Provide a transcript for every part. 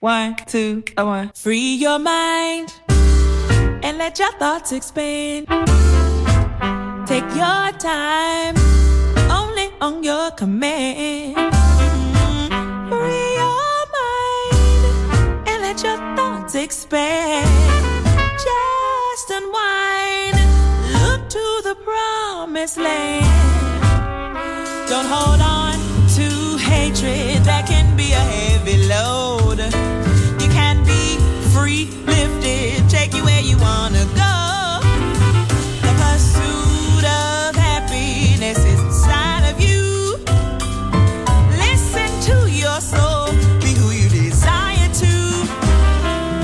One, two, a one. Free your mind and let your thoughts expand. Take your time, only on your command. Mm-hmm. Free your mind and let your thoughts expand. Just unwind, look to the promised land. Don't hold on to hatred that can be a heavy load. You can be free, lifted, take you where you wanna go. The pursuit of happiness is inside of you. Listen to your soul. Be who you desire to.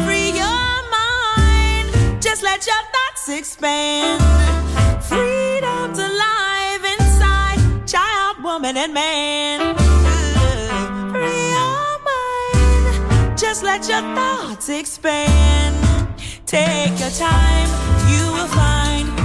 Free your mind. Just let your thoughts expand let your thoughts expand. Take your time, you will find.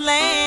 land.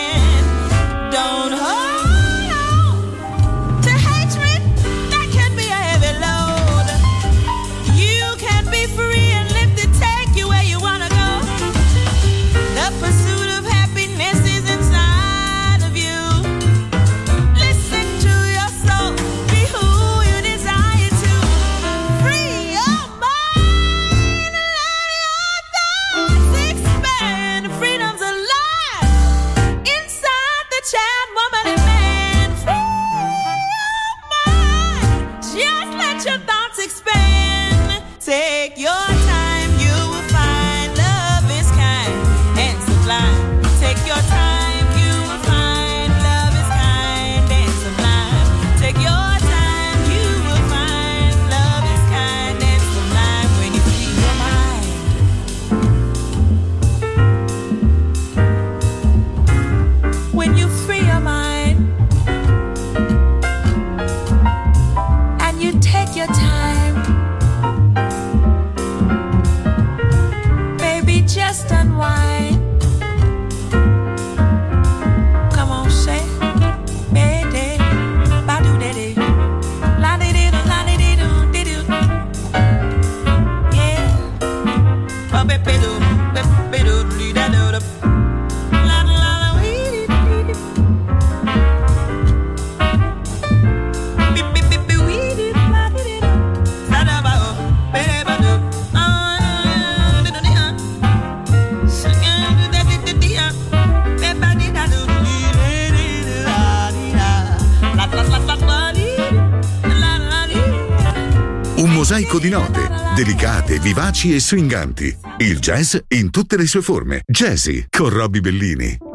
di note, delicate, vivaci e swinganti. Il jazz in tutte le sue forme. Jazzy con Robbie Bellini.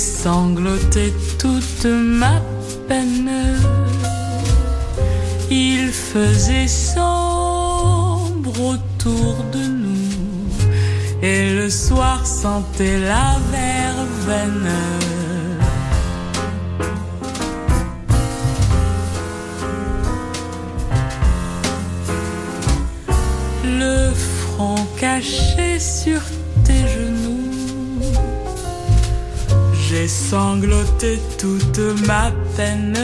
Sangloté toute ma peine. Il faisait sombre autour de nous et le soir sentait la verveine. Le front caché sur sangloté toute ma peine.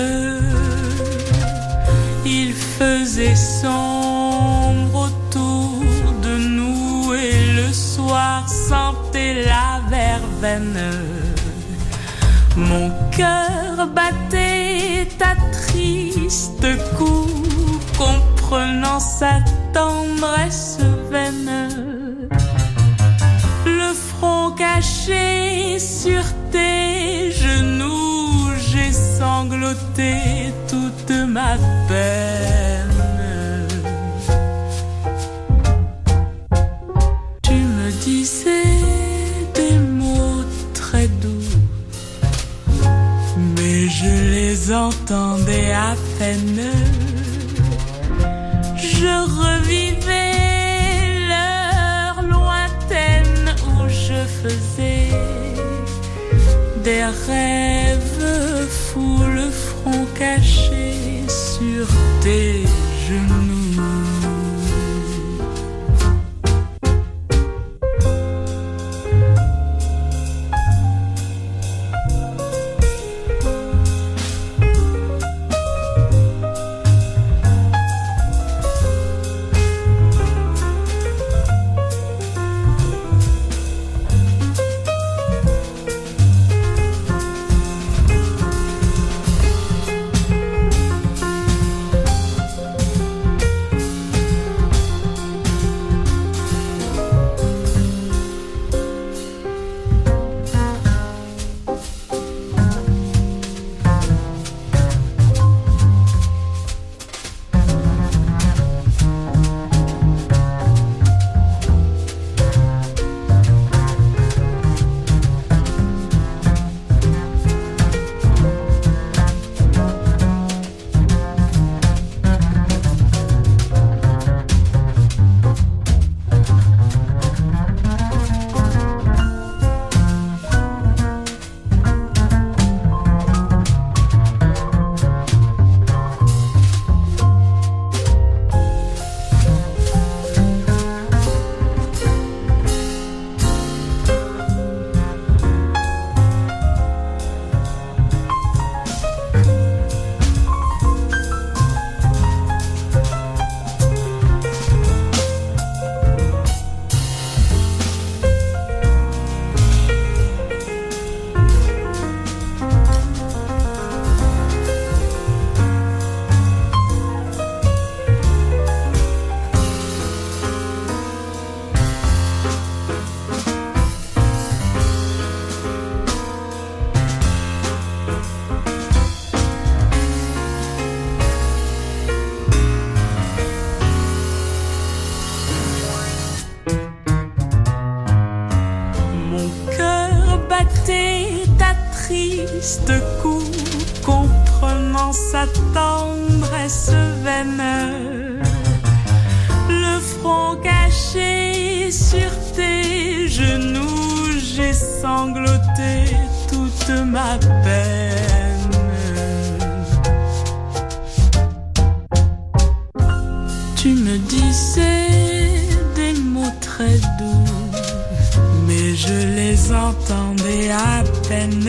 Il faisait sombre autour de nous et le soir sentait la verveine. Mon cœur battait à triste coup, comprenant sa tendresse vaine. Toute ma peine. Tu me disais des mots très doux, mais je les entendais à peine. Je revivais l'heure lointaine où je faisais des rêves triste coup, comprenant sa tendresse vaine. Le front caché sur tes genoux, j'ai sangloté toute ma peine. Tu me disais des mots très doux mais je les entendais à peine.